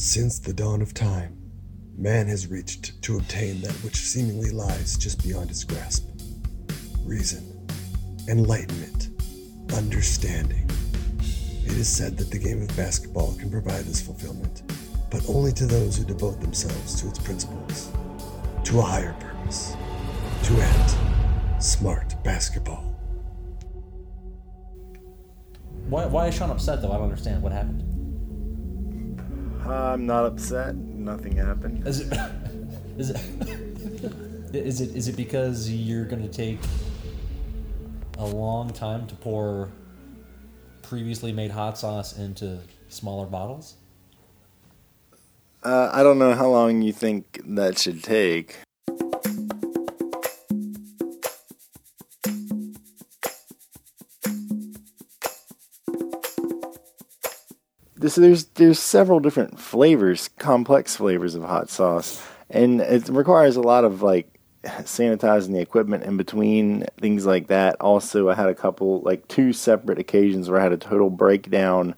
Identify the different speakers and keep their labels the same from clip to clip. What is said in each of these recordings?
Speaker 1: Since the dawn of time, man has reached to obtain that which seemingly lies just beyond his grasp reason, enlightenment, understanding. It is said that the game of basketball can provide this fulfillment, but only to those who devote themselves to its principles, to a higher purpose, to end smart basketball.
Speaker 2: Why, why is Sean upset though? I don't understand what happened.
Speaker 3: I'm not upset. Nothing happened.
Speaker 2: Is it is it is it is it because you're gonna take a long time to pour previously made hot sauce into smaller bottles?
Speaker 3: Uh, I don't know how long you think that should take. This, there's there's several different flavors, complex flavors of hot sauce, and it requires a lot of like sanitizing the equipment in between things like that. Also, I had a couple like two separate occasions where I had a total breakdown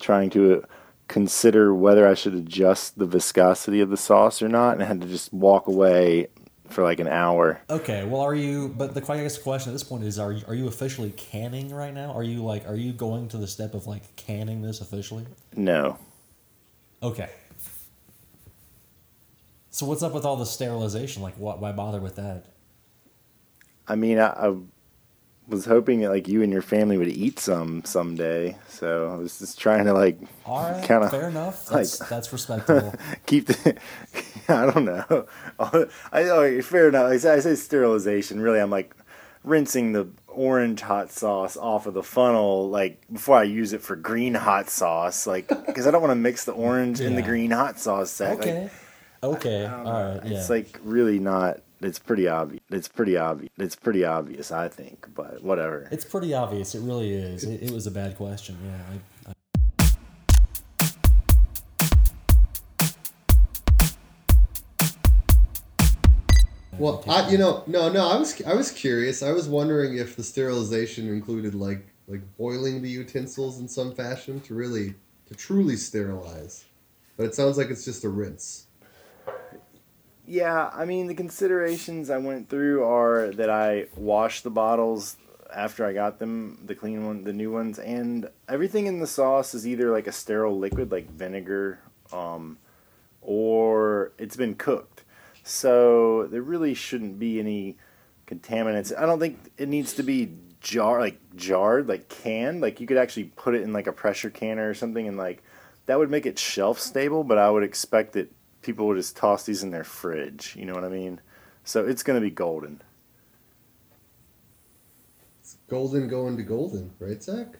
Speaker 3: trying to consider whether I should adjust the viscosity of the sauce or not, and I had to just walk away for like an hour.
Speaker 2: Okay, well, are you? But the I guess the question at this point is: Are you, are you officially canning right now? Are you like are you going to the step of like canning this officially?
Speaker 3: No,
Speaker 2: Okay. So what's up with all the sterilization? Like, what? Why bother with that?
Speaker 3: I mean I, I was hoping that like you and your family would eat some someday, so I was just trying to like
Speaker 2: right,
Speaker 3: Kinda,
Speaker 2: fair enough.
Speaker 3: like-
Speaker 2: That's that's respectable.
Speaker 3: keep the. I don't know. I oh, fair enough. I say, I say sterilization. Really, I'm like rinsing the orange hot sauce off of the funnel like before I use it for green hot sauce, like because I don't want to mix the orange in the green hot sauce set. Like,
Speaker 2: okay. Okay.
Speaker 3: I don't
Speaker 2: All
Speaker 3: know.
Speaker 2: right. Yeah.
Speaker 3: It's like really not. It's pretty obvious. It's pretty obvious. It's pretty obvious, I think. But whatever.
Speaker 2: It's pretty obvious. It really is. It, it was a bad question. Yeah. I, I,
Speaker 4: Well, I, you know, no, no. I was, I was curious. I was wondering if the sterilization included like, like boiling the utensils in some fashion to really, to truly sterilize. But it sounds like it's just a rinse.
Speaker 3: Yeah, I mean the considerations I went through are that I washed the bottles after I got them, the clean one, the new ones, and everything in the sauce is either like a sterile liquid like vinegar, um, or it's been cooked. So there really shouldn't be any contaminants. I don't think it needs to be jar like jarred, like canned. Like you could actually put it in like a pressure canner or something, and like that would make it shelf stable. But I would expect that people would just toss these in their fridge. You know what I mean? So it's gonna be golden.
Speaker 4: It's golden going to golden, right, Zach?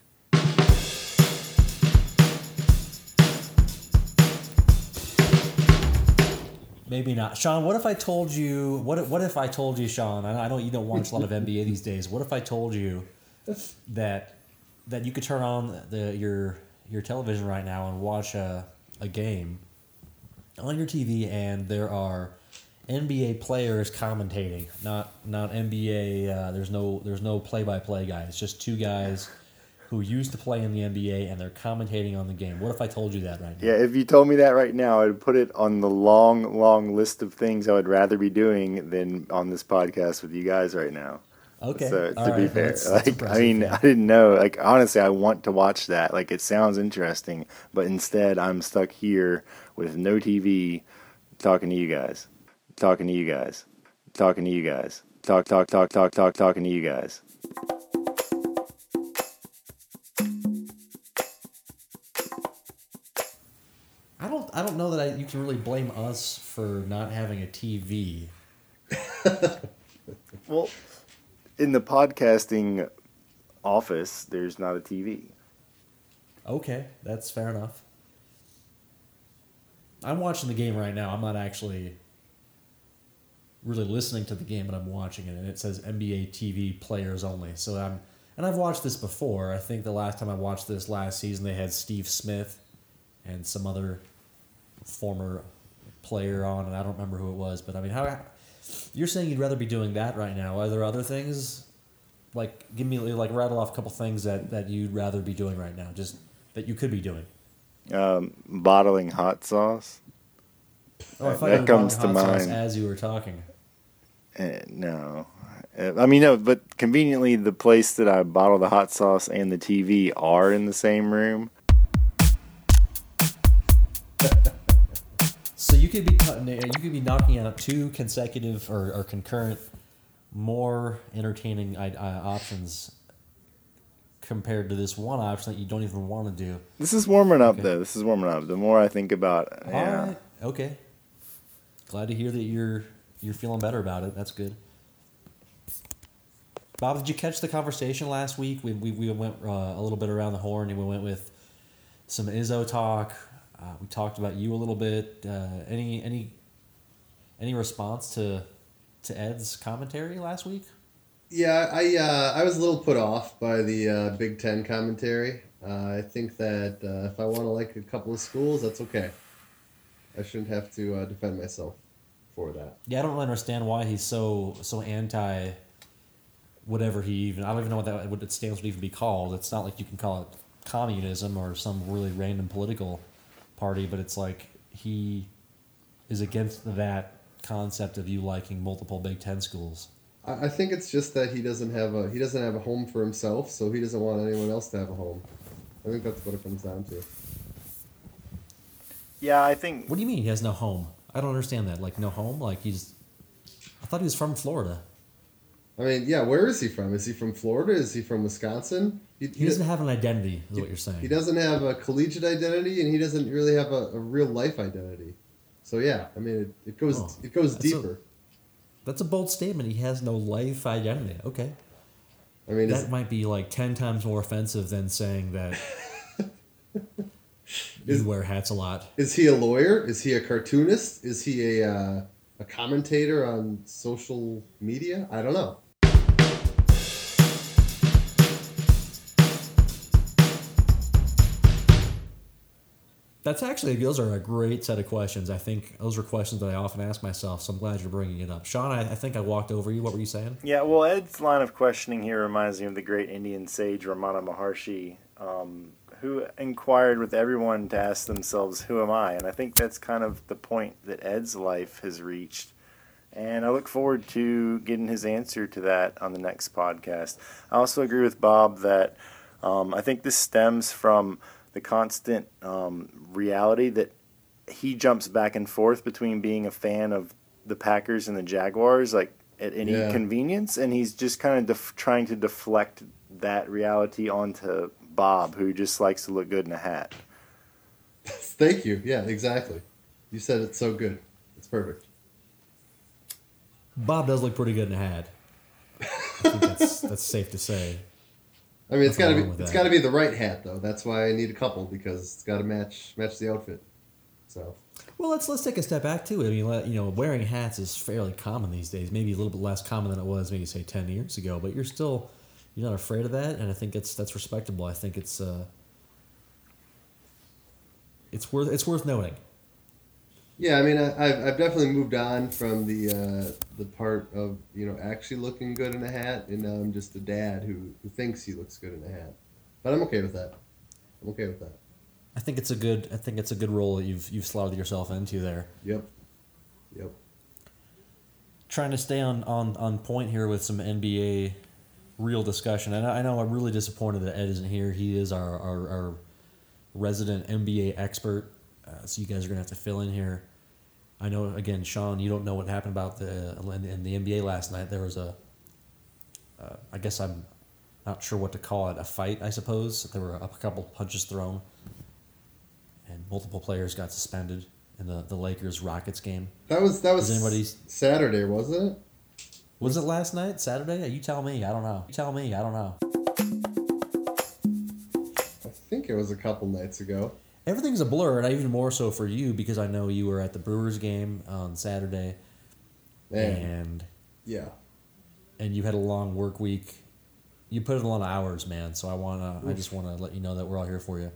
Speaker 2: maybe not. Sean, what if I told you? What if, what if I told you, Sean? I I know you don't watch a lot of NBA these days. What if I told you that that you could turn on the your your television right now and watch a a game on your TV, and there are NBA players commentating, not not NBA. Uh, there's no there's no play by play guy. It's just two guys who used to play in the NBA, and they're commentating on the game. What if I told you that right now?
Speaker 3: Yeah, if you told me that right now, I'd put it on the long, long list of things I would rather be doing than on this podcast with you guys right now.
Speaker 2: Okay.
Speaker 3: So to
Speaker 2: all
Speaker 3: be
Speaker 2: right,
Speaker 3: fair,
Speaker 2: that's- that's
Speaker 3: I mean,
Speaker 2: yeah.
Speaker 3: I didn't know. Like honestly, I want to watch that. Like it sounds interesting, but instead, I'm stuck here with no TV, talking to you guys, talking to you guys, talking to you guys, talk, talk, talk, talk, talk, talking to you guys.
Speaker 2: I don't. I don't know that I, you can really blame us for not having a TV.
Speaker 3: Well, in the podcasting office, there's not a TV.
Speaker 2: Okay, that's fair enough. I'm watching the game right now. I'm not actually really listening to the game, but I'm watching it, and it says NBA TV players only. So I'm, and I've watched this before. I think the last time I watched this last season, they had Steve Smith and some other former player on, and I don't remember who it was. But I mean, how you're saying you'd rather be doing that right now? Are there other things? Like, give me like rattle off a couple things that that you'd rather be doing right now, just that you could be doing.
Speaker 3: Um, bottling hot sauce.
Speaker 2: Oh, I
Speaker 3: That-
Speaker 2: thought
Speaker 3: that
Speaker 2: you were
Speaker 3: comes to mind.
Speaker 2: as you were talking.
Speaker 3: Uh, no. Uh, I mean, no, but conveniently, the place that I bottle the hot sauce and the TV are in the same room.
Speaker 2: So you could be cutting, you could be knocking out two consecutive or, or concurrent, more entertaining uh, options compared to this one option that you don't even want to do.
Speaker 3: This is warming up,
Speaker 2: Okay.
Speaker 3: though. This is warming up. The more I think about it, yeah.
Speaker 2: Right. Okay. Glad to hear that you're you're feeling better about it. That's good. Bob, did you catch the conversation last week? We, we, we went uh, a little bit around the horn and we went with some Izzo talk. Uh, we talked about you a little bit. Uh, any any any response to to Ed's commentary last week?
Speaker 4: Yeah, I uh, I was a little put off by the uh, Big Ten commentary. Uh, I think that uh, if I want to like a couple of schools, that's okay. I shouldn't have to uh, defend myself for that.
Speaker 2: Yeah, I don't really understand why he's so so anti whatever he even I don't even know what that what it stands to even be called. It's not like you can call it communism or some really random political party, but it's like he is against that concept of you liking multiple Big Ten schools.
Speaker 4: I, I think it's just that he doesn't have a he doesn't have a home for himself, so he doesn't want anyone else to have a home. I think that's what it comes down to.
Speaker 3: Yeah, I think
Speaker 2: What do you mean he has no home? I don't understand that. Like no home? Like he's I thought he was from Florida.
Speaker 4: I mean, yeah, where is he from? Is he from Florida? Is he from Wisconsin? He,
Speaker 2: He doesn't have an identity, is what you're saying.
Speaker 4: He doesn't have a collegiate identity, and he doesn't really have a, a real life identity. So yeah, I mean, it, it goes
Speaker 2: Oh,
Speaker 4: it goes
Speaker 2: that's a-
Speaker 4: deeper.
Speaker 2: That's a bold statement. He has no life identity. Okay.
Speaker 4: I mean,
Speaker 2: that might be like 10 times more offensive than saying that
Speaker 4: Is-
Speaker 2: you wear hats a lot.
Speaker 4: is he a lawyer? Is he a cartoonist? Is he a uh, a commentator on social media? I don't know.
Speaker 2: That's actually, those are a great set of questions. I think those are questions that I often ask myself, so I'm glad you're bringing it up. Sean, I, I think I walked over you. What were you saying?
Speaker 3: Yeah, well, Ed's line of questioning here reminds me of the great Indian sage Ramana Maharshi, um, who inquired with everyone to ask themselves, Who am I? And I think that's kind of the point that Ed's life has reached. And I look forward to getting his answer to that on the next podcast. I also agree with Bob that um, I think this stems from the constant um, reality that he jumps back and forth between being a fan of the Packers and the Jaguars, like at any
Speaker 4: Yeah.
Speaker 3: convenience, and he's just kind of def- trying to deflect that reality onto Bob, who just likes to look good in a hat.
Speaker 4: Thank you. Yeah, exactly. You said it so good. It's perfect.
Speaker 2: Bob does look pretty good in a hat. I think that's, that's safe to say.
Speaker 4: I mean, it's got to be it's got to be the right hat though. That's why I need a couple because it's got to match match the outfit. So
Speaker 2: Well, let's let's take a step back too. I mean, you know, wearing hats is fairly common these days. Maybe a little bit less common than it was maybe say ten years ago. But you're still you're not afraid of that, and I think it's that's respectable. I think it's uh, it's worth it's worth noting.
Speaker 4: Yeah, I mean, I, I've I've definitely moved on from the uh, the part of you know actually looking good in a hat, and now I'm just a dad who who thinks he looks good in a hat. But I'm okay with that. I'm okay with that.
Speaker 2: I think it's a good I think it's a good role that you've you've slotted yourself into there.
Speaker 4: Yep. Yep.
Speaker 2: Trying to stay on on on point here with some NBA real discussion. And I I know I'm really disappointed that Ed isn't here. He is our our, our resident NBA expert. Uh, so you guys are gonna have to fill in here. I know again, Sean, you don't know what happened about the in, the NBA last night. There was a, uh, I guess I'm not sure what to call it, a fight, I suppose. There were a couple punches thrown, and multiple players got suspended in the the Lakers Rockets game.
Speaker 4: That was that was
Speaker 2: Does anybody-
Speaker 4: Saturday, wasn't it?
Speaker 2: Was it last night, Saturday? You tell me. I don't know. You tell me. I don't know.
Speaker 4: I think it was a couple nights ago.
Speaker 2: Everything's a blur, and even more so for you because I know you were at the Brewers game on Saturday,
Speaker 4: Man,
Speaker 2: and
Speaker 4: yeah.
Speaker 2: and you had a long work week. You put in a lot of hours, man. So I wanna, I just wanna let you know that we're all here for you.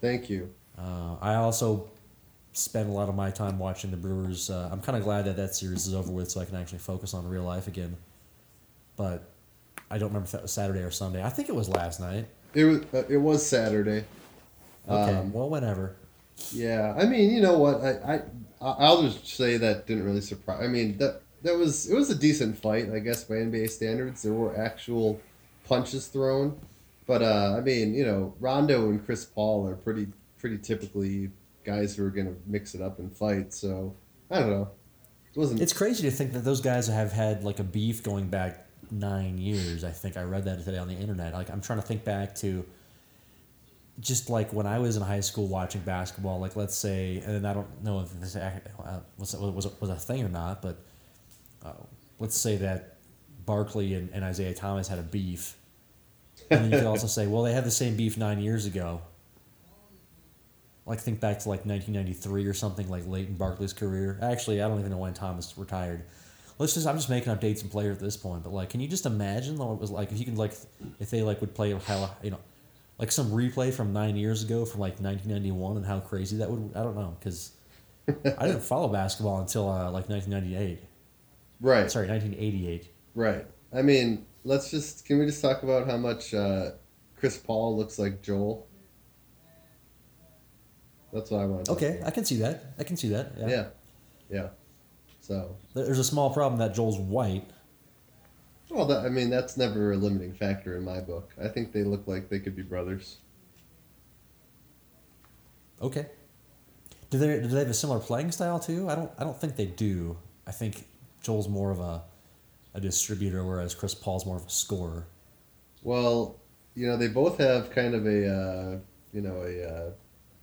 Speaker 4: Thank you.
Speaker 2: Uh, I also spend a lot of my time watching the Brewers. Uh, I'm kind of glad that that series is over with, so I can actually focus on real life again. But I don't remember if that was Saturday or Sunday. I think it was last night.
Speaker 4: It was uh, it was Saturday.
Speaker 2: Okay,
Speaker 4: Um,
Speaker 2: well, whatever.
Speaker 4: Yeah, I mean, you know what? I, I I'll just say that didn't really surprise. I mean, that that was it was a decent fight, I guess, by NBA standards. There were actual punches thrown, but uh, I mean, you know, Rondo and Chris Paul are pretty pretty typically guys who are gonna mix it up and fight. So I don't know. It wasn't.
Speaker 2: It's crazy to think that those guys have had like a beef going back nine years. I think I read that today on the internet. Like I'm trying to think back to just like when I was in high school watching basketball. Like let's say, and I don't know if this uh, was was was a thing or not, but uh, let's say that Barkley and, and Isiah Thomas had a beef. And you could also say, well, they had the same beef nine years ago. Like think back to like 1993 or something, like late in Barkley's career. Actually, I don't even know when Thomas retired. Let's just I'm just making up dates and players at this point. But like, can you just imagine what it was like if you could like if they like would play how you know like some replay from nine years ago from like 1991 and how crazy that would I don't know because I didn't follow basketball until uh, like 1998.
Speaker 4: right.
Speaker 2: Sorry, 1988.
Speaker 4: Right. I mean, let's just can we just talk about how much uh, Chris Paul looks like Joel? That's what I want.
Speaker 2: Okay,
Speaker 4: about.
Speaker 2: I can see that. I can see that. Yeah.
Speaker 4: Yeah. Yeah. So,
Speaker 2: There's a small problem that Joel's white.
Speaker 4: Well, that, I mean, that's never a limiting factor in my book. I think they look like they could be brothers.
Speaker 2: Okay. Do they do they have a similar playing style too? I don't I don't think they do. I think Joel's more of a a distributor, whereas Chris Paul's more of a scorer.
Speaker 4: Well, you know, they both have kind of a, uh, you know, a uh,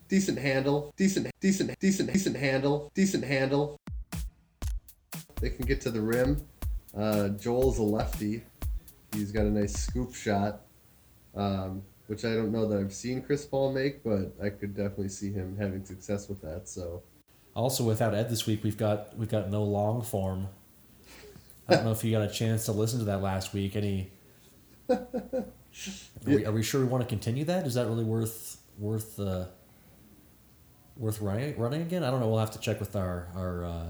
Speaker 4: decent handle, decent, decent, decent, decent handle, decent handle. They can get to the rim. Uh, Joel's a lefty. He's got a nice scoop shot, um, which I don't know that I've seen Chris Paul make, but I could definitely see him having success with that. So,
Speaker 2: Also, without Ed this week, we've got we've got no long form. I don't know if you got a chance to listen to that last week. Any? Are we, are we sure we want to continue that? Is that really worth worth uh, worth running running again? I don't know. We'll have to check with our our uh,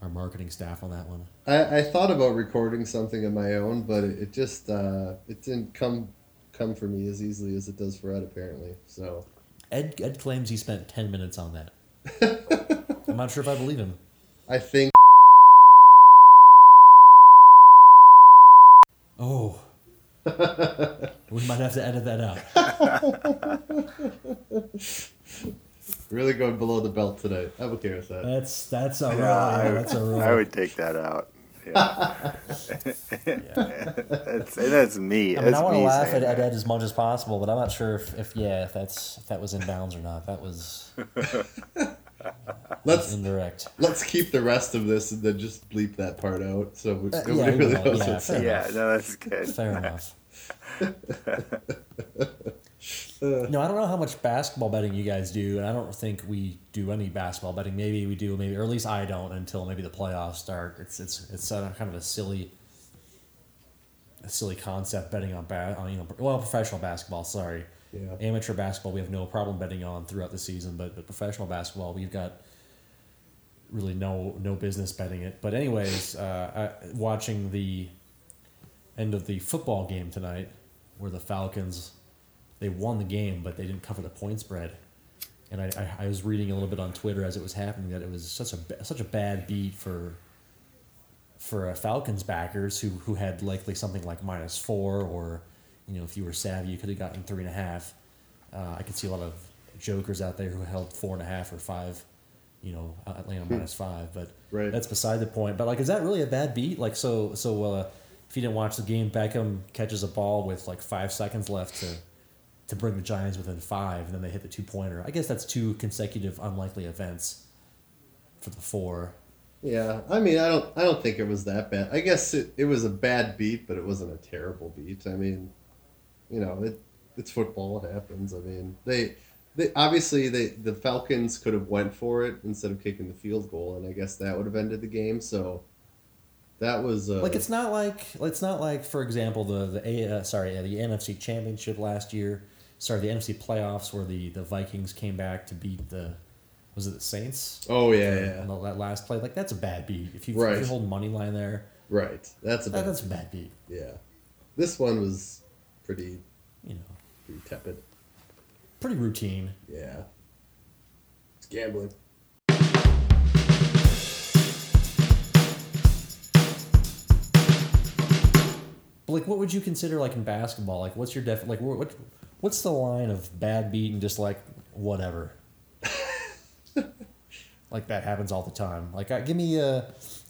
Speaker 2: our marketing staff on that one.
Speaker 4: I, I thought about recording something of my own, but it, it just uh, it didn't come come for me as easily as it does for Ed apparently. So.
Speaker 2: Ed Ed claims he spent ten minutes on that. I'm not sure if I believe him.
Speaker 4: I think
Speaker 2: Oh. we might have to edit that out.
Speaker 4: really going below the belt today. I'm okay with that.
Speaker 2: That's that's a real,
Speaker 3: Yeah,
Speaker 2: yeah,
Speaker 3: I,
Speaker 2: that's a real.
Speaker 3: I would take that out. Yeah. that's, that's me.
Speaker 2: I mean,
Speaker 3: that's
Speaker 2: I want to laugh at, at. Ed as much as possible, but I'm not sure if, if yeah, if that's if that was in bounds or not. That was
Speaker 4: Let's
Speaker 2: indirect.
Speaker 4: let's keep the rest of this and then just bleep that part out so we,
Speaker 2: Uh, yeah, we
Speaker 4: really
Speaker 2: will.
Speaker 4: knows
Speaker 2: Yeah,
Speaker 3: Yeah, no, that's good.
Speaker 2: Fair enough. No, I don't know how much basketball betting you guys do, and I don't think we do any basketball betting. Maybe we do, maybe or at least I don't until maybe the playoffs start. It's it's it's uh, kind of a silly, a silly concept betting on ba- on you know well professional basketball. Sorry,
Speaker 4: Yeah.
Speaker 2: amateur basketball we have no problem betting on throughout the season, but but professional basketball we've got really no no business betting it. But anyways, uh, I, watching the end of the football game tonight, where the Falcons they won the game, but they didn't cover the point spread. And I, I, I was reading a little bit on Twitter as it was happening that it was such a such a bad beat for for uh, Falcons backers who who had likely something like minus four or you know if you were savvy you could have gotten three and a half. Uh, I could see a lot of jokers out there who held four and a half or five, you know, Atlanta minus five. But
Speaker 4: Right.
Speaker 2: that's beside the point. But like, is that really a bad beat? Like, so so uh, if you didn't watch the game, Beckham catches a ball with like five seconds left to to bring the Giants within five, and then they hit the two pointer. I guess that's two consecutive unlikely events for the four.
Speaker 4: Yeah, I mean, I don't, I don't think it was that bad. I guess it, it was a bad beat, but it wasn't a terrible beat. I mean, you know, it, it's football. It happens. I mean, they, they obviously they the Falcons could have went for it instead of kicking the field goal, and I guess that would have ended the game. So that was uh,
Speaker 2: Like it's not like it's not like for example the the A, uh, sorry the NFC Championship last year, sorry the NFC playoffs where the the Vikings came back to beat the was it the Saints?
Speaker 4: oh yeah,
Speaker 2: Uh,
Speaker 4: yeah,
Speaker 2: the- that last play like that's a bad beat. If you
Speaker 4: Right.
Speaker 2: if you hold money line there,
Speaker 4: right. That's a
Speaker 2: that,
Speaker 4: bad,
Speaker 2: that's a bad beat.
Speaker 4: yeah. This one was pretty
Speaker 2: You know,
Speaker 4: pretty tepid.
Speaker 2: pretty routine.
Speaker 4: Yeah. It's gambling.
Speaker 2: But like, what would you consider like in basketball? Like, what's your def? Like, what, what what's the line of bad beat and just like whatever? like that happens all the time. Like, give me uh,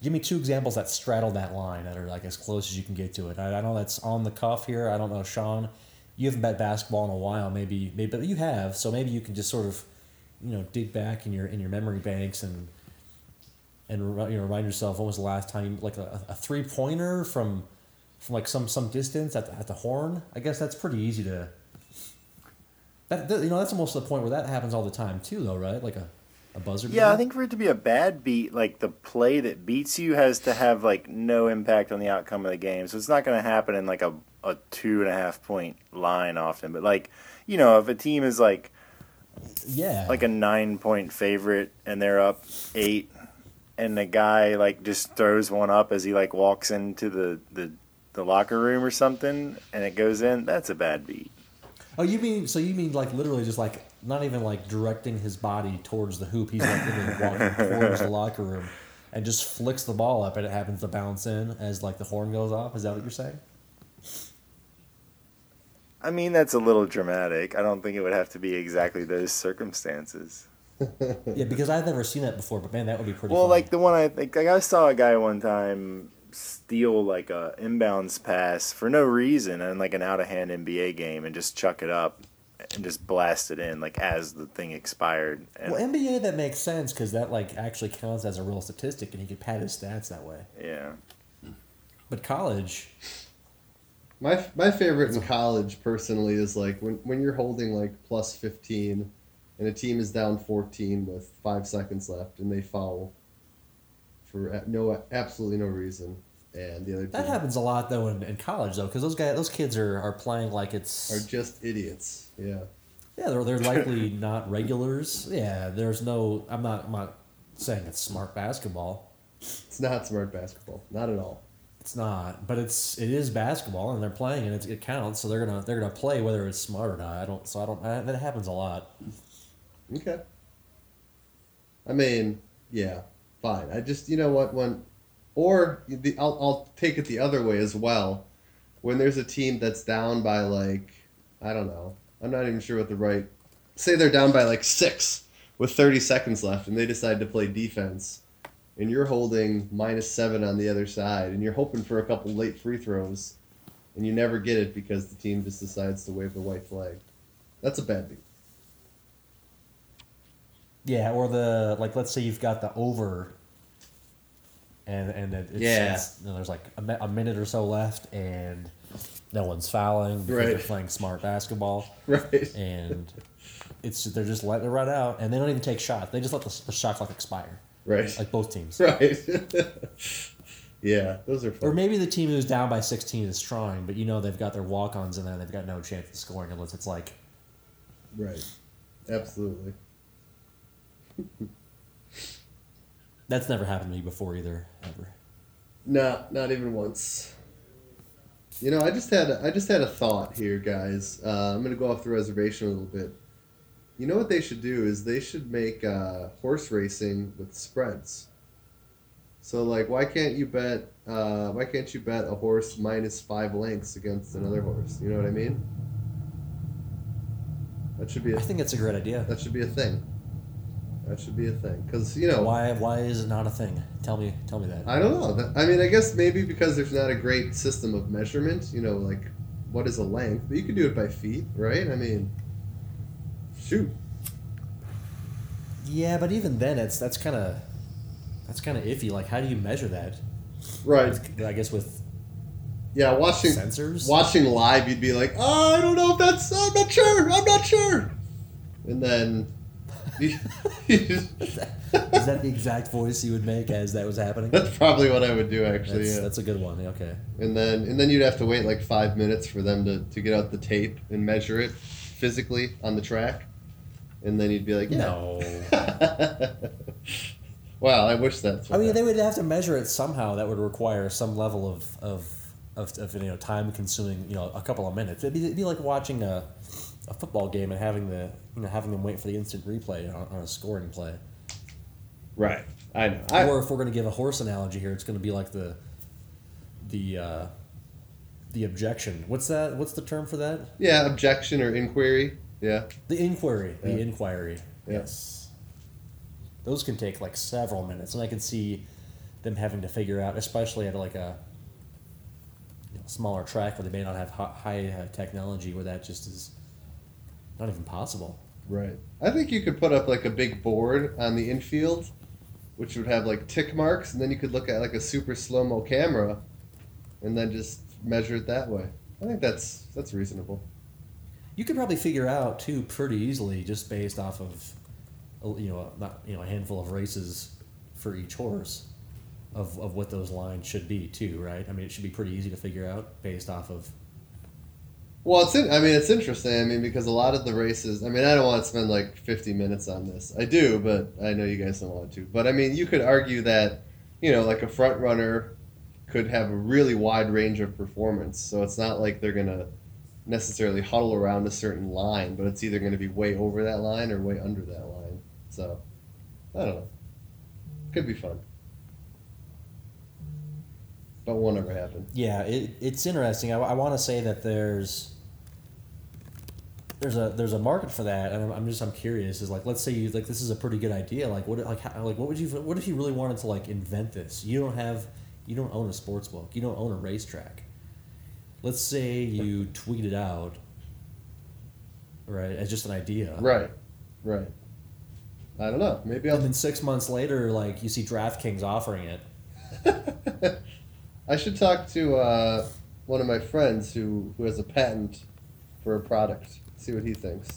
Speaker 2: give me two examples that straddle that line that are like as close as you can get to it. I, I know that's on the cuff here. I don't know, Sean. You haven't bet basketball in a while, maybe, maybe, but you have. So maybe you can just sort of, you know, dig back in your in your memory banks and and you know remind yourself when was the last time you like a, a three pointer from from like some some distance at the, at the horn. I guess that's pretty easy to. That, that you know that's almost the point where that happens all the time too, though, right? Like a, a buzzer.
Speaker 3: Yeah, I think for it to be a bad beat, like the play that beats you has to have like no impact on the outcome of the game. So it's not going to happen in like a, a two and a half point line often. But like, you know, if a team is like
Speaker 2: yeah,
Speaker 3: like a nine point favorite and they're up eight, and the guy like just throws one up as he like walks into the the, the locker room or something, and it goes in, that's a bad beat.
Speaker 2: Oh, you mean so? You mean like literally just like not even like directing his body towards the hoop. He's like walking towards the locker room, and just flicks the ball up, and it happens to bounce in as like the horn goes off. Is that what you're saying?
Speaker 3: I mean, that's a little dramatic. I don't think it would have to be exactly those circumstances.
Speaker 2: Yeah, because I've never seen that before. But man, that would be pretty.
Speaker 3: Well,
Speaker 2: funny.
Speaker 3: like the one I like, like I saw a guy one time steal like a inbounds pass for no reason in like an out of hand NBA game and just chuck it up and just blast it in like as the thing expired. And
Speaker 2: well, NBA that makes sense because that like actually counts as a real statistic, and he could pad his stats that way.
Speaker 3: yeah,
Speaker 2: But college,
Speaker 4: My my favorite in college personally is like when when you're holding like plus fifteen, and a team is down fourteen with five seconds left, and they foul for no absolutely no reason, and the other team
Speaker 2: that happens a lot though in, in college though, because those guys, those kids are, are playing like it's are
Speaker 4: just idiots. Yeah.
Speaker 2: yeah, they're they're likely not regulars. Yeah, there's no. I'm not. I'm not saying it's smart basketball.
Speaker 4: It's not smart basketball, not at all.
Speaker 2: It's not, but it's it is basketball, and they're playing, and it, it counts. So they're gonna they're gonna play whether it's smart or not. I don't. So I don't. I, that happens a lot.
Speaker 4: Okay. I mean, yeah, fine. I just, you know what, when, or the, I'll, I'll take it the other way as well. When there's a team that's down by like, I don't know, I'm not even sure what the right, say they're down by like six with 30 seconds left and they decide to play defense and you're holding minus seven on the other side and you're hoping for a couple late free throws and you never get it because the team just decides to wave the white flag. That's a bad beat.
Speaker 2: Yeah, or the like. Let's say you've got the over, and and it, it's,
Speaker 4: Yeah.
Speaker 2: it's- you know, there's like a, a minute or so left, and no one's fouling because they're playing smart basketball,
Speaker 4: Right.
Speaker 2: and it's they're just letting it run out, and they don't even take shots. They just let the, the shot clock expire,
Speaker 4: Right.
Speaker 2: like both teams.
Speaker 4: Right. yeah, those are fun.
Speaker 2: Or maybe the team who's down by 16 is trying, but you know they've got their walk-ons in there. They've got no chance of scoring unless it's like
Speaker 4: Right. Absolutely.
Speaker 2: That's never happened to me before either, ever.
Speaker 4: No, not even once. You know, I just had a, I just had a thought here, guys. Uh, I'm gonna go off the reservation a little bit. You know what they should do is they should make uh, horse racing with spreads. So like, why can't you bet? Uh, why can't you bet a horse minus five lengths against another horse? You know what I mean? That should be a,
Speaker 2: I think it's a great idea.
Speaker 4: that should be a thing. That should be a thing because you know
Speaker 2: Why why is it not a thing? Tell me tell me that.
Speaker 4: I don't know. I mean, I guess maybe because there's not a great system of measurement. You know, like what is a length? But you could do it by feet, right? I mean, shoot.
Speaker 2: Yeah, but even then, it's that's kind of that's kind of iffy. Like, how do you measure that?
Speaker 4: Right.
Speaker 2: I guess with
Speaker 4: Yeah, watching
Speaker 2: sensors.
Speaker 4: watching live, you'd be like, oh, I don't know if that's. I'm not sure. I'm not sure. And then.
Speaker 2: Is that the exact voice you would make as that was happening?
Speaker 4: that's probably what I would do, actually.
Speaker 2: That's,
Speaker 4: yeah.
Speaker 2: that's a good one. Okay.
Speaker 4: And then and then you'd have to wait like five minutes for them to, to get out the tape and measure it physically on the track. And then you'd be like, yeah.
Speaker 2: No.
Speaker 4: wow, I wish that's
Speaker 2: I mean, they would have to measure it somehow. That would require some level of of, of, of you know time consuming. You know, a couple of minutes. It'd be, it'd be like watching a a football game and having the you know having them wait for the instant replay on, on a scoring play.
Speaker 4: Right. I know. I,
Speaker 2: or if we're going to give a horse analogy here, it's going to be like the the uh, the objection. What's that? What's the term for that?
Speaker 4: yeah, objection or inquiry. Yeah.
Speaker 2: The inquiry. The inquiry.
Speaker 4: Yeah.
Speaker 2: Yes. Those can take like several minutes, and I can see them having to figure out, especially at like a you know, smaller track where they may not have hi- high uh, technology, where that just is not even possible.
Speaker 4: Right. I think you could put up like a big board on the infield, which would have like tick marks, and then you could look at like a super slow mo camera, and then just measure it that way. I think that's that's reasonable.
Speaker 2: You could probably figure out too pretty easily just based off of uh, you know not you know a handful of races for each horse of, of what those lines should be too, right? I mean, it should be pretty easy to figure out based off of
Speaker 4: Well, it's in, I mean it's interesting. I mean because a lot of the races. I mean I don't want to spend like fifty minutes on this. I do, but I know you guys don't want to. But I mean you could argue that you know like a front runner could have a really wide range of performance. So it's not like they're gonna necessarily huddle around a certain line, but it's either going to be way over that line or way under that line. So I don't know. Could be fun. But won't ever happen.
Speaker 2: Yeah, it, it's interesting. I, I want to say that there's there's a there's a market for that, and I'm, I'm just I'm curious. Is like let's say you like this is a pretty good idea. Like what like how, like what would you what if you really wanted to like invent this? You don't have you don't own a sports book. You don't own a racetrack. Let's say you tweet it out, right, as just an idea.
Speaker 4: Right. Right. I don't know. Maybe
Speaker 2: And
Speaker 4: I'll
Speaker 2: then six months later, like you see DraftKings offering it.
Speaker 4: I should talk to uh, one of my friends who, who has a patent for a product. See what he thinks.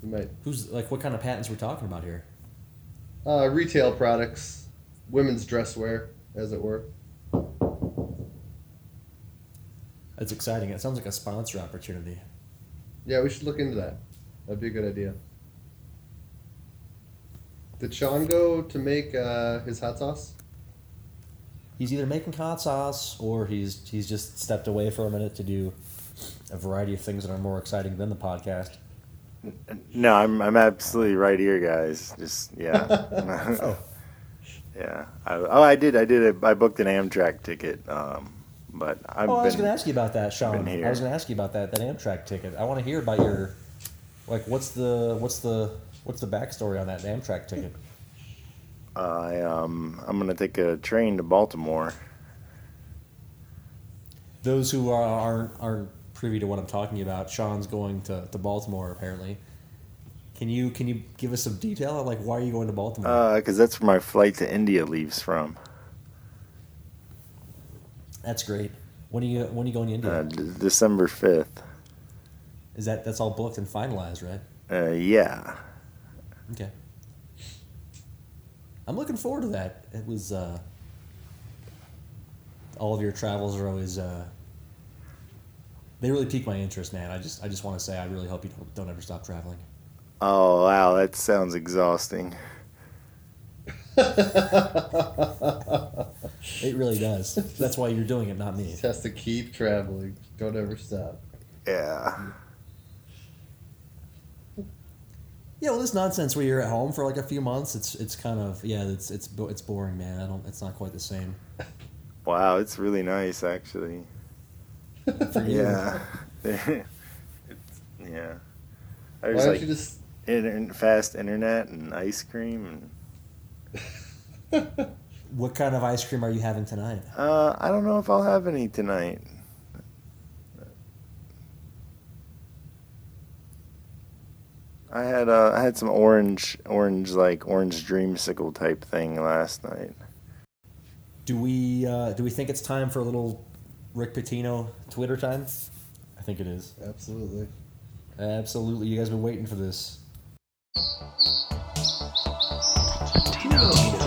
Speaker 4: He might
Speaker 2: Who's like what kind of patents we're talking about here?
Speaker 4: uh, retail products, women's dress wear, as it were.
Speaker 2: That's exciting. It sounds like a sponsor opportunity.
Speaker 4: Yeah, we should look into that. That'd be a good idea. Did Sean go to make uh, his hot sauce?
Speaker 2: He's either making hot sauce or he's he's just stepped away for a minute to do a variety of things that are more exciting than the podcast.
Speaker 3: No, I'm I'm absolutely right here, guys. Just yeah,
Speaker 2: Oh.
Speaker 3: yeah. I, oh, I did. I did. A, I booked an Amtrak ticket. Um, but I've
Speaker 2: Oh, I was going to ask you about that, Sean. I was going to ask you about that that Amtrak ticket. I want to hear about your like what's the what's the what's the backstory on that Amtrak ticket?
Speaker 3: I um I'm gonna take a train to Baltimore.
Speaker 2: Those who are, aren't aren't privy to what I'm talking about, Sean's going to, to Baltimore apparently. Can you can you give us some detail on like why are you going to Baltimore?
Speaker 3: Uh, cause that's where my flight to India leaves from.
Speaker 2: That's great. When are you when are you going to India?
Speaker 3: Uh, d- December fifth.
Speaker 2: Is that that's all booked and finalized, right?
Speaker 3: Uh, yeah.
Speaker 2: Okay. I'm looking forward to that. It was uh, all of your travels are always uh, they really pique my interest, man. I just I just want to say I really hope you don't, don't ever stop traveling.
Speaker 3: Oh wow, that sounds exhausting.
Speaker 2: It really does. That's why you're doing it, not me.
Speaker 4: Just has to keep traveling. Don't ever stop.
Speaker 3: Yeah.
Speaker 2: Yeah, well, this nonsense where you're at home for like a few months, it's it's kind of yeah, it's it's it's boring, man. I don't. It's not quite the same.
Speaker 3: Wow, it's really nice actually.
Speaker 2: For.
Speaker 3: Yeah. it's, yeah.
Speaker 4: Why
Speaker 3: There's
Speaker 4: don't
Speaker 3: like
Speaker 4: you just
Speaker 3: inter- fast internet and ice cream and
Speaker 2: What kind of ice cream are you having tonight?
Speaker 3: uh, I don't know if I'll have any tonight. I had uh, I had some orange orange like orange dreamsicle type thing last night.
Speaker 2: Do we uh, do we think it's time for a little Rick Pitino Twitter time? I think it is.
Speaker 4: absolutely.
Speaker 2: Absolutely, you guys been waiting for this. Uh,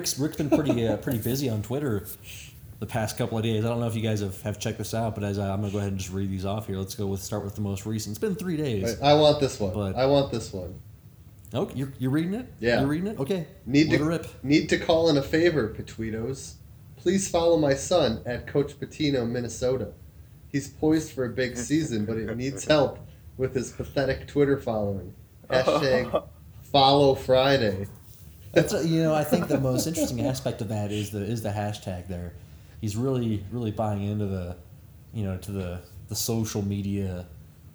Speaker 2: Rick's Rick's been pretty uh, pretty busy on Twitter the past couple of days. I don't know if you guys have, have checked this out, but as I, I'm gonna go ahead and just read these off here. Let's go with start with the most recent. It's been three days.
Speaker 4: Wait, I want this one.
Speaker 2: But-
Speaker 4: I want this one.
Speaker 2: Okay, you're, you're reading it.
Speaker 4: Yeah.
Speaker 2: you're reading it. Okay,
Speaker 4: Need
Speaker 2: Let
Speaker 4: to
Speaker 2: rip.
Speaker 4: need to call in a favor, Petwitos. Please follow my son at Coach Pitino, Minnesota. He's poised for a big season, but he needs help with his pathetic Twitter following. Hashtag follow Friday.
Speaker 2: That's you know I think the most interesting aspect of that is the is the hashtag there. He's really really buying into the, you know, to the the social media,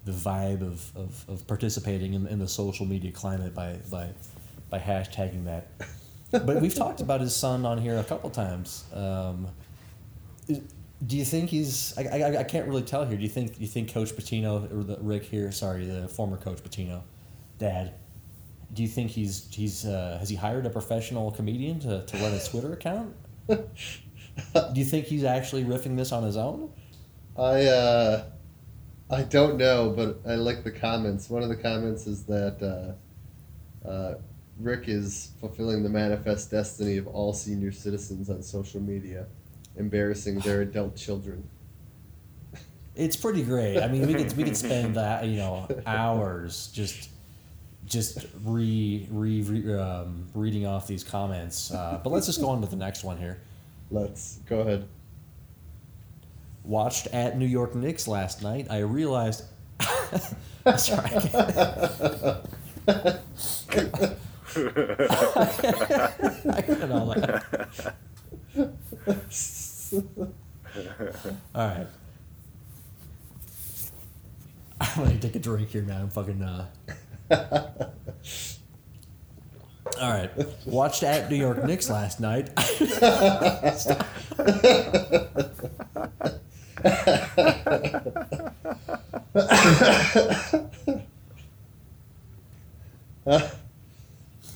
Speaker 2: the vibe of, of, of participating in, in the social media climate by by by hashtagging that. But we've talked about his son on here a couple times. Um, do you think he's? I, I, I can't really tell here. Do you think you think Coach Pitino or the Rick here? Sorry, the former Coach Pitino, Dad. Do you think he's he's uh, has he hired a professional comedian to, to run his Twitter account? do you think he's actually riffing this on his own?
Speaker 4: I uh, I don't know, but I like the comments. One of the comments is that uh, uh, Rick is fulfilling the manifest destiny of all senior citizens on social media, embarrassing their adult children.
Speaker 2: It's pretty great. I mean, we could we could spend uh, you know hours just just re re, re um, reading off these comments. Uh, but let's just go on to the next one here.
Speaker 4: Let's go ahead.
Speaker 2: Watched at New York Knicks last night. I realized. Sorry. I can't all that. All right. I'm gonna take a drink here now. I'm fucking. Uh... All right. Watched at New York Knicks last night.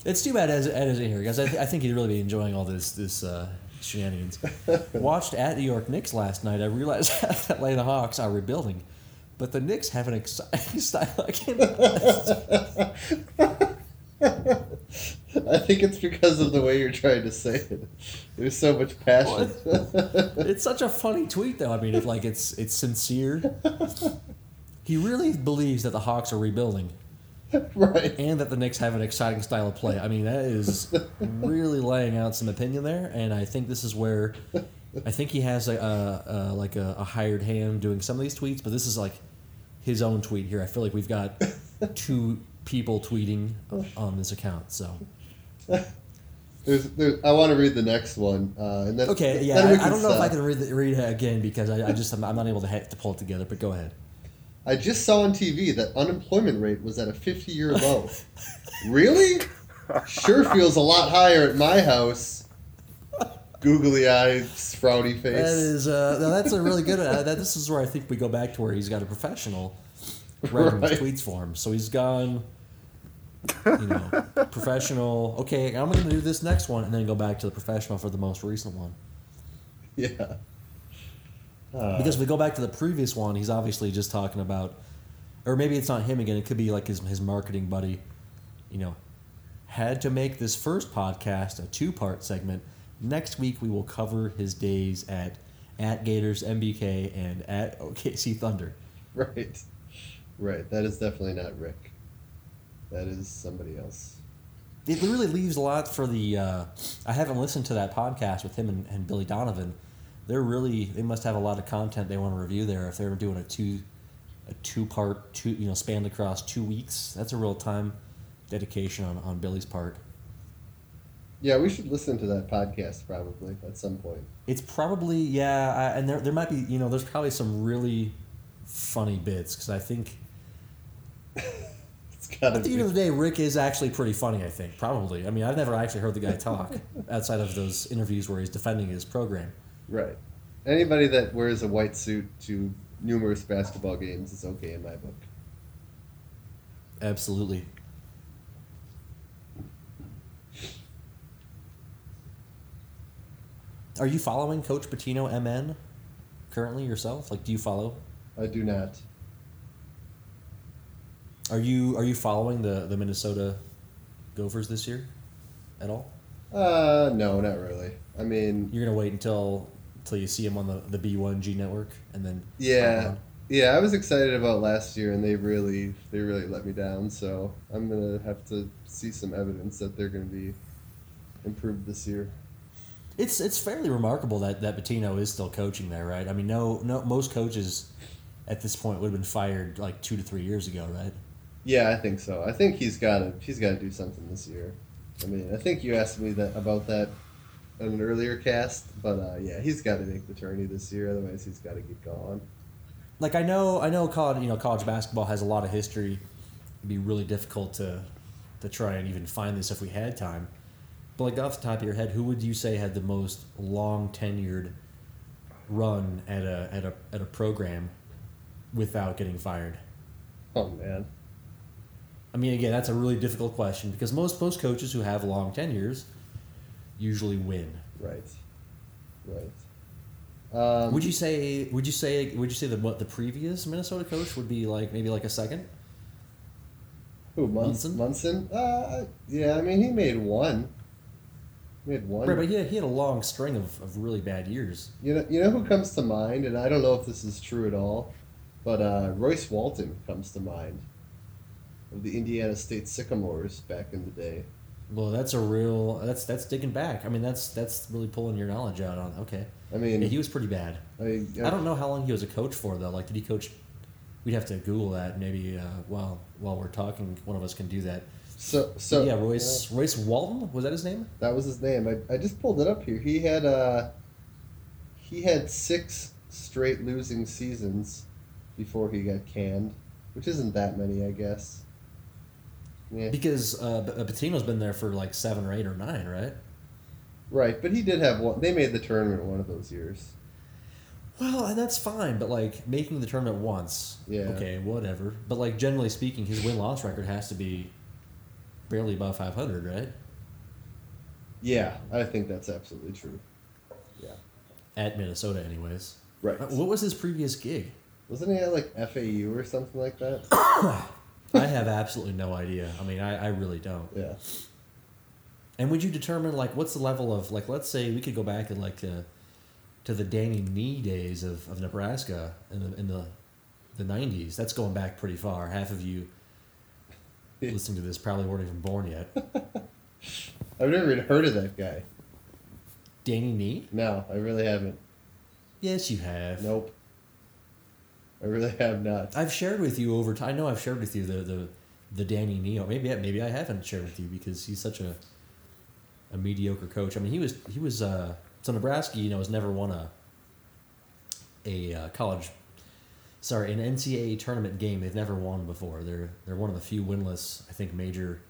Speaker 2: It's too bad Ed Ed isn't here because I, th- I think he'd really be enjoying all this this uh, shenanigans. Watched at New York Knicks last night. I realized that Atlanta Hawks are rebuilding, but the Knicks have an exciting style. I can't.
Speaker 4: I think it's because of the way you're trying to say it. There's so much passion.
Speaker 2: It's such a funny tweet, though. I mean, it, like it's it's sincere. He really believes that the Hawks are rebuilding
Speaker 4: right.
Speaker 2: and that the Knicks have an exciting style of play. I mean, that is really laying out some opinion there, and I think this is where I think he has a, a, a like a, a hired hand doing some of these tweets, but this is like his own tweet here. I feel like we've got two people tweeting on this account. So
Speaker 4: There's, there's, I want to read the next one, uh, and then
Speaker 2: okay, yeah,
Speaker 4: we
Speaker 2: I, I don't know if. I can read the, read it again because I, I just I'm, I'm not able to ha- to pull it together. But go ahead.
Speaker 4: I just saw on TV that unemployment rate was at a 50 year low. really? Sure feels a lot higher at my house. Googly eyes, frowny face.
Speaker 2: That is uh, now that's a really good. Uh, that this is where I think we go back to where he's got a professional writing his
Speaker 4: Right.
Speaker 2: tweets for him. So he's gone, you know, professional. Okay, I'm going to do this next one, and then go back to the professional for the most recent one.
Speaker 4: yeah. Uh,
Speaker 2: Because if we go back to the previous one, he's obviously just talking about, or maybe it's not him again. It could be like his his marketing buddy. You know, had to make this first podcast a two part segment. Next week we will cover his days at at Gators MBK and at OKC Thunder.
Speaker 4: right. Right. That is definitely not Rick. That is somebody else.
Speaker 2: It really leaves a lot for the. Uh, I haven't listened to that podcast with him and, and Billy Donovan. They're really they must have a lot of content they want to review there if they're doing a two a two part two you know spanned across two weeks. That's a real time dedication on, on Billy's part.
Speaker 4: Yeah, we should listen to that podcast probably at some point.
Speaker 2: It's probably yeah, I, and there there might be you know there's probably some really funny bits because I think at the end of the day Rick is actually pretty funny. I think probably. I mean I've never actually heard the guy talk outside of those interviews where he's defending his program.
Speaker 4: Right. Anybody that wears a white suit to numerous basketball games is okay in my book.
Speaker 2: Absolutely. Are you following Coach Pitino MN currently yourself? Like, do you follow?
Speaker 4: I do not.
Speaker 2: Are you are you following the the Minnesota Gophers this year, at all?
Speaker 4: Uh, no, not really. I mean,
Speaker 2: You're gonna wait until until you see them on the the B1G network, and then
Speaker 4: yeah, yeah. I was excited about last year, and they really, they really let me down. So I'm gonna have to see some evidence that they're gonna be improved this year.
Speaker 2: It's it's fairly remarkable that that Pitino is still coaching there, right? I mean, no no most coaches at this point would have been fired like two to three years ago, right?
Speaker 4: Yeah, I think so. I think he's got to he's got to do something this year. I mean, I think you asked me that about that in an earlier cast, but uh, yeah, he's got to make the tourney this year. Otherwise, he's got to get going.
Speaker 2: Like I know I know college you know college basketball has a lot of history. It'd be really difficult to to try and even find this if we had time. But like off the top of your head, who would you say had the most long tenured run at a at a at a program without getting fired?
Speaker 4: Oh man,
Speaker 2: I mean, again, that's a really difficult question because most most coaches who have long tenures usually win.
Speaker 4: right, right. Um,
Speaker 2: Would you say? Would you say? Would you say that what the previous Minnesota coach would be like? Maybe like a second.
Speaker 4: who Monson?
Speaker 2: Monson?
Speaker 4: Monson? Uh, yeah. I mean, he made one. Made one.
Speaker 2: Right, but he had, he had a long string of, of really bad years.
Speaker 4: You know, you know who comes to mind, and I don't know if this is true at all, but uh, Royce Waltman comes to mind of the Indiana State Sycamores back in the day.
Speaker 2: Well, that's a real. That's that's digging back. I mean, that's that's really pulling your knowledge out on. Okay,
Speaker 4: I mean,
Speaker 2: yeah, he was pretty bad.
Speaker 4: I, mean,
Speaker 2: I don't know how long he was a coach for though. Like, did he coach? We'd have to Google that. Maybe uh, while while we're talking, one of us can do that.
Speaker 4: So, so
Speaker 2: yeah, Royce Royce Waltman was that his name?
Speaker 4: That was his name. I, I just pulled it up here. He had uh he had six straight losing seasons before he got canned, which isn't that many, I guess. Yeah.
Speaker 2: Because uh, uh, Pitino's been there for like seven or eight or nine, right?
Speaker 4: Right, but he did have one. They made the tournament one of those years.
Speaker 2: Well, and that's fine, but like making the tournament once,
Speaker 4: Yeah.
Speaker 2: okay, whatever. But like generally speaking, his win loss record has to be barely above five hundred, right?
Speaker 4: Yeah, I think that's absolutely true. Yeah.
Speaker 2: At Minnesota, anyways.
Speaker 4: Right.
Speaker 2: Uh, What was his previous gig?
Speaker 4: Wasn't he at like FAU or something like that?
Speaker 2: I have absolutely no idea. I mean, I, I really don't.
Speaker 4: Yeah.
Speaker 2: And would you determine like what's the level of like let's say we could go back and like to to the Danny Nee days of, of Nebraska in the in the the nineties. That's going back pretty far. Half of you listening to this probably weren't even born yet.
Speaker 4: I've never even heard of that guy.
Speaker 2: Danny Nee?
Speaker 4: No, I really haven't.
Speaker 2: Yes, you have.
Speaker 4: Nope. I really have not.
Speaker 2: I've shared with you over time. I know I've shared with you the the, the Danny Nee. Maybe maybe I haven't shared with you because he's such a a mediocre coach. I mean, he was he was uh, so Nebraska. You know, has never won a a uh, college. Sorry, an NCAA tournament game. They've never won before. They're they're one of the few winless, I think, major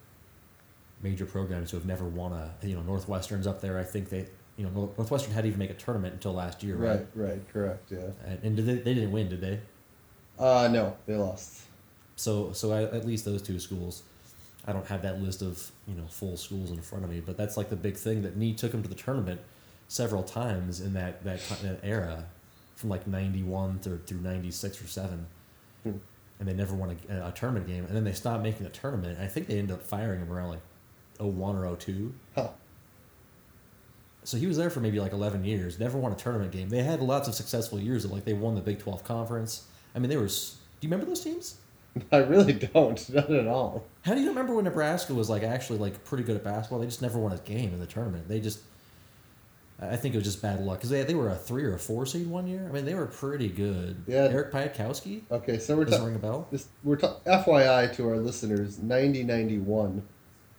Speaker 2: major programs who have never won a. You know, Northwestern's up there. I think they. You know, Northwestern hadn't even make a tournament until last year, right?
Speaker 4: Right, right, correct, yeah.
Speaker 2: And, and did they, they didn't win, did they?
Speaker 4: Uh, no, they lost.
Speaker 2: So so at, at least those two schools. I don't have that list of you know full schools in front of me, but that's like the big thing that Nee took him to the tournament several times in that that, that era, from like ninety one through through ninety six or seven,
Speaker 4: Hmm.
Speaker 2: and they never won a, a tournament game, and then they stopped making the tournament. I think they ended up firing him around like 01 or 02.
Speaker 4: Huh.
Speaker 2: So he was there for maybe like eleven years, never won a tournament game. They had lots of successful years, Of like they won the Big Twelve conference. I mean, they were. Do you remember those teams?
Speaker 4: I really don't. Not at all.
Speaker 2: How do you remember when Nebraska was like actually like pretty good at basketball? They just never won a game in the tournament. They just, I think it was just bad luck because they, they were a three or a four seed one year. I mean, they were pretty good.
Speaker 4: Yeah.
Speaker 2: Eric Piatkowski
Speaker 4: Okay, so we're talking.
Speaker 2: ring a bell.
Speaker 4: This we're ta- FYI to our listeners. Ninety ninety one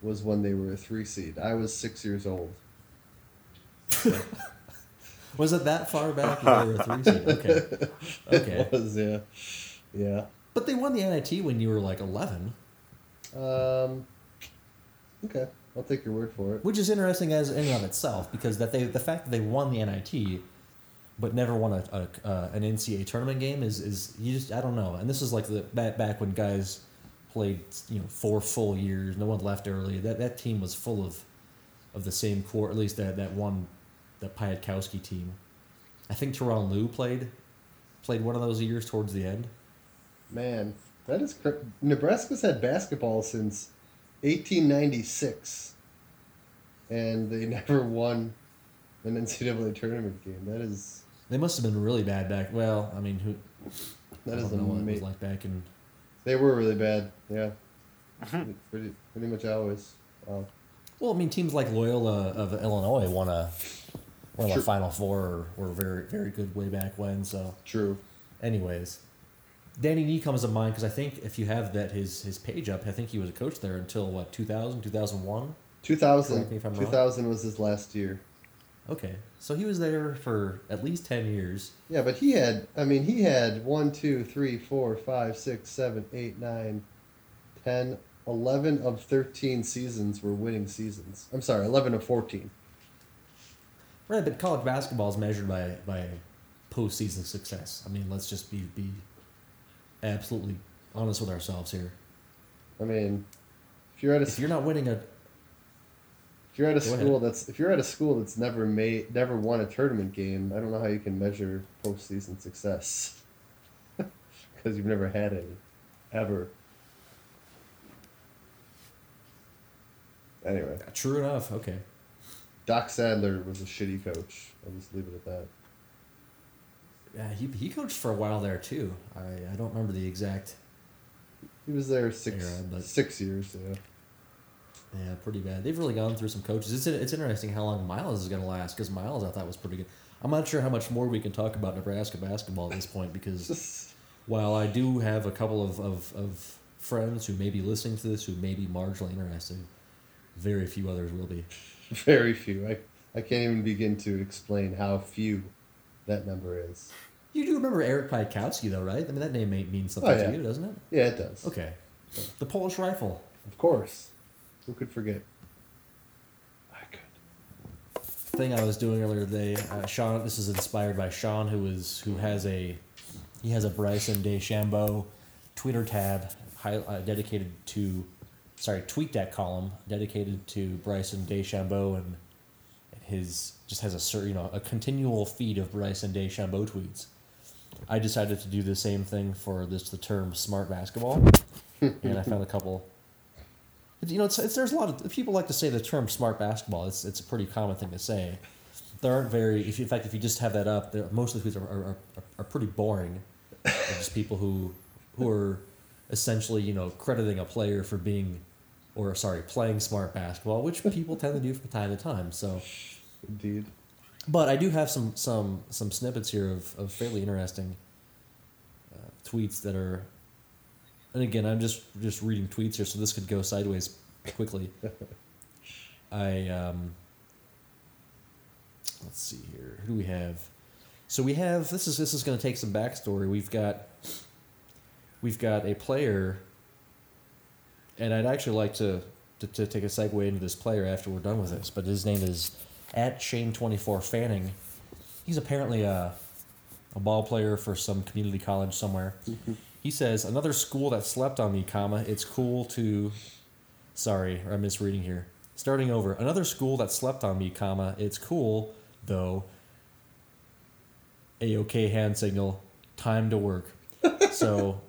Speaker 4: was when they were a three seed. I was six years old.
Speaker 2: Was it that far back? when they were a three seed. Okay, okay.
Speaker 4: It was yeah, yeah.
Speaker 2: But they won the NIT when you were like eleven,
Speaker 4: Um, okay, I'll take your word for it.
Speaker 2: which is interesting as in and of itself because that they the fact that they won the NIT, but never won a, a uh, an NCAA tournament game is is you just I don't know. And this is like the back back when guys played you know four full years. No one left early. That that team was full of of the same core. At least that that one, the Piatkowski team. I think Tyronn Lue played played one of those years towards the end.
Speaker 4: Man, that is cr- Nebraska's had basketball since 1896. and they never won an NCAA tournament game. That is
Speaker 2: They must have been really bad back. Well, I mean, who?
Speaker 4: that
Speaker 2: I
Speaker 4: is
Speaker 2: don't know what it was like back in.
Speaker 4: They were really bad. Yeah, mm-hmm. pretty pretty much always. Wow.
Speaker 2: Well, I mean, teams like Loyola of Illinois won a won a
Speaker 4: Sure.
Speaker 2: Final Four or were very very good way back when. So,
Speaker 4: True.
Speaker 2: anyways, Danny Nee comes to mind because I think if you have that his his page up, I think he was a coach there until what 2000, 2001?
Speaker 4: 2000,
Speaker 2: if I'm wrong.
Speaker 4: 2000 was his last year.
Speaker 2: Okay, so he was there for at least ten years.
Speaker 4: Yeah, but he had, I mean, he had 1, 2, 3, 4, 5, 6, 7, 8, 9, 10, 11 of 13 seasons were winning seasons. I'm sorry, 11 of 14.
Speaker 2: Right, but college basketball is measured by by postseason success. I mean, let's just be be absolutely honest with ourselves here.
Speaker 4: I mean, if you're at a
Speaker 2: If you're not winning a
Speaker 4: if you're at a school
Speaker 2: ahead.
Speaker 4: that's if you're at a school that's never made never won a tournament game, I don't know how you can measure postseason success because you've never had any, ever. Anyway,
Speaker 2: true enough, okay.
Speaker 4: Doc Sadler was a shitty coach. I'll just leave it at that.
Speaker 2: Yeah, he, he coached for a while there too. I, I don't remember the exact.
Speaker 4: He was there six
Speaker 2: Yeah, but-
Speaker 4: six years. Yeah.
Speaker 2: Yeah, pretty bad. They've really gone through some coaches. It's it's interesting how long Miles is going to last because Miles I thought was pretty good. I'm not sure how much more we can talk about Nebraska basketball at this point because while I do have a couple of, of, of friends who may be listening to this who may be marginally interested, very few others will be.
Speaker 4: Very few. I I can't even begin to explain how few that number is.
Speaker 2: You do remember Eric Piatkowski though, right? I mean that name may mean something
Speaker 4: Oh, yeah.
Speaker 2: to you, doesn't it?
Speaker 4: Yeah, it does.
Speaker 2: Okay, the Polish rifle.
Speaker 4: Of course. Who could forget? I could.
Speaker 2: thing I was doing earlier today, uh, Sean. This is inspired by Sean, who is who has a he has a Bryson DeChambeau Twitter tab hi, uh, dedicated to sorry tweet that column dedicated to Bryson DeChambeau and his just has a certain you know a continual feed of Bryson DeChambeau tweets. I decided to do the same thing for this the term smart basketball, and I found a couple. You know, it's, it's there's a lot of people like to say the term smart basketball. It's it's a pretty common thing to say. There aren't very. If you, in fact, if you just have that up, most of the tweets are, are, are, are pretty boring. They're just people who who are essentially you know crediting a player for being, or sorry, playing smart basketball, which people tend to do from time to time. So.
Speaker 4: Indeed.
Speaker 2: But I do have some some some snippets here of, of fairly interesting uh, tweets that are, and again, I'm just just reading tweets here, so this could go sideways quickly. I um, let's see here. Who do we have? So we have this is this is going to take some backstory. We've got we've got a player, and I'd actually like to, to, to take a segue into this player after we're done with this. But his name is at Shane twenty four Fanning. He's apparently a a ball player for some community college somewhere. Mm-hmm. he says another school that slept on me, comma. It's cool to. Sorry, I'm misreading here. Starting over. Another school that slept on me, comma. It's cool though. A OK hand signal. Time to work. so.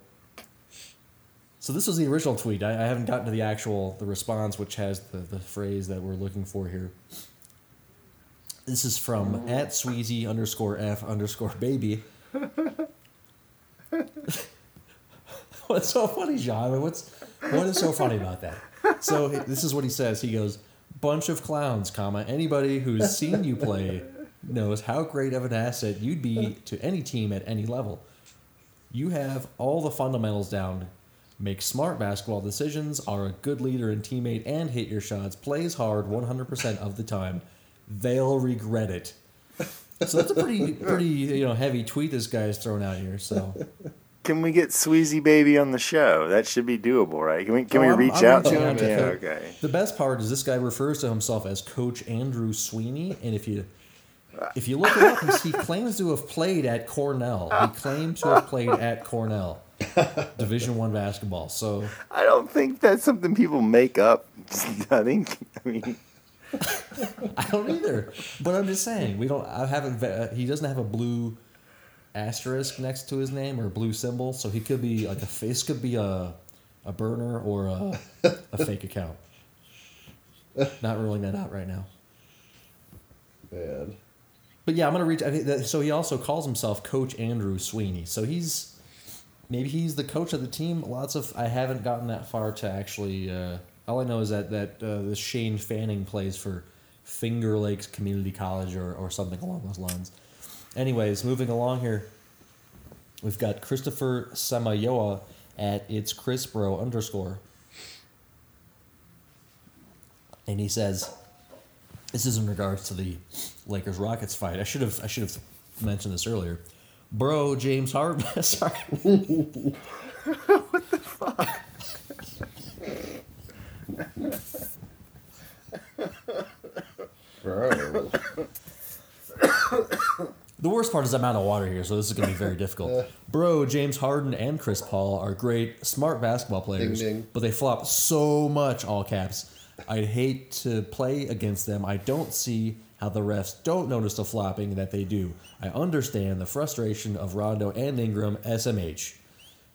Speaker 2: So this was the original tweet. I, I haven't gotten to the actual the response, which has the, the phrase that we're looking for here. This is from oh. at Sweezy underscore F underscore baby. What's so funny, John? What's what is so funny about that? So this is what he says. He goes, "Bunch of clowns, comma. Anybody who's seen you play knows how great of an asset you'd be to any team at any level. You have all the fundamentals down. Make smart basketball decisions, are a good leader and teammate, and hit your shots. Plays hard 100% of the time. They'll regret it. So that's a pretty, pretty you know, heavy tweet this guy's throwing out here. So
Speaker 3: Can we get Sweezy Baby on the show? That should be doable, right? Can we can
Speaker 2: Oh,
Speaker 3: we
Speaker 2: I'm-
Speaker 3: reach
Speaker 2: I'm
Speaker 3: out to him?
Speaker 2: to
Speaker 3: Yeah, okay.
Speaker 2: the best part is this guy refers to himself as Coach Andrew Sweeney, and if you if you look it up, he- he claims to have played at Cornell. He claims to have played at Cornell, Division One basketball. So
Speaker 3: I don't think that's something people make up. I think. I mean,
Speaker 2: I don't either. But I'm just saying we don't. I haven't. uh, He doesn't have a blue asterisk next to his name or a blue symbol, so he could be like a face. Could be a a burner or a a fake account. Not ruling that out right now.
Speaker 4: Man.
Speaker 2: But yeah, I'm gonna reach. I think that, so. He also calls himself Coach Andrew Sweeney. So he's maybe he's the coach of the team. Lots of I haven't gotten that far to actually. Uh, all I know is that that uh, Shane Fanning plays for Finger Lakes Community College or or something along those lines. Anyways, moving along here, we've got Christopher Samayoa at it's Chrisbro underscore, and he says. This is in regards to the Lakers Rockets fight. I should have I should have mentioned this earlier. Bro, James Harden. Sorry.
Speaker 4: Bro.
Speaker 2: The worst part is I'm out of water here, so this is going to be very difficult. Bro, James Harden and Chris Paul are great, smart basketball players,
Speaker 4: ding.
Speaker 2: but they flop so much, all caps. I'd hate to play against them. I don't see how the refs don't notice the flopping that they do. I understand the frustration of Rondo and Ingram, SMH.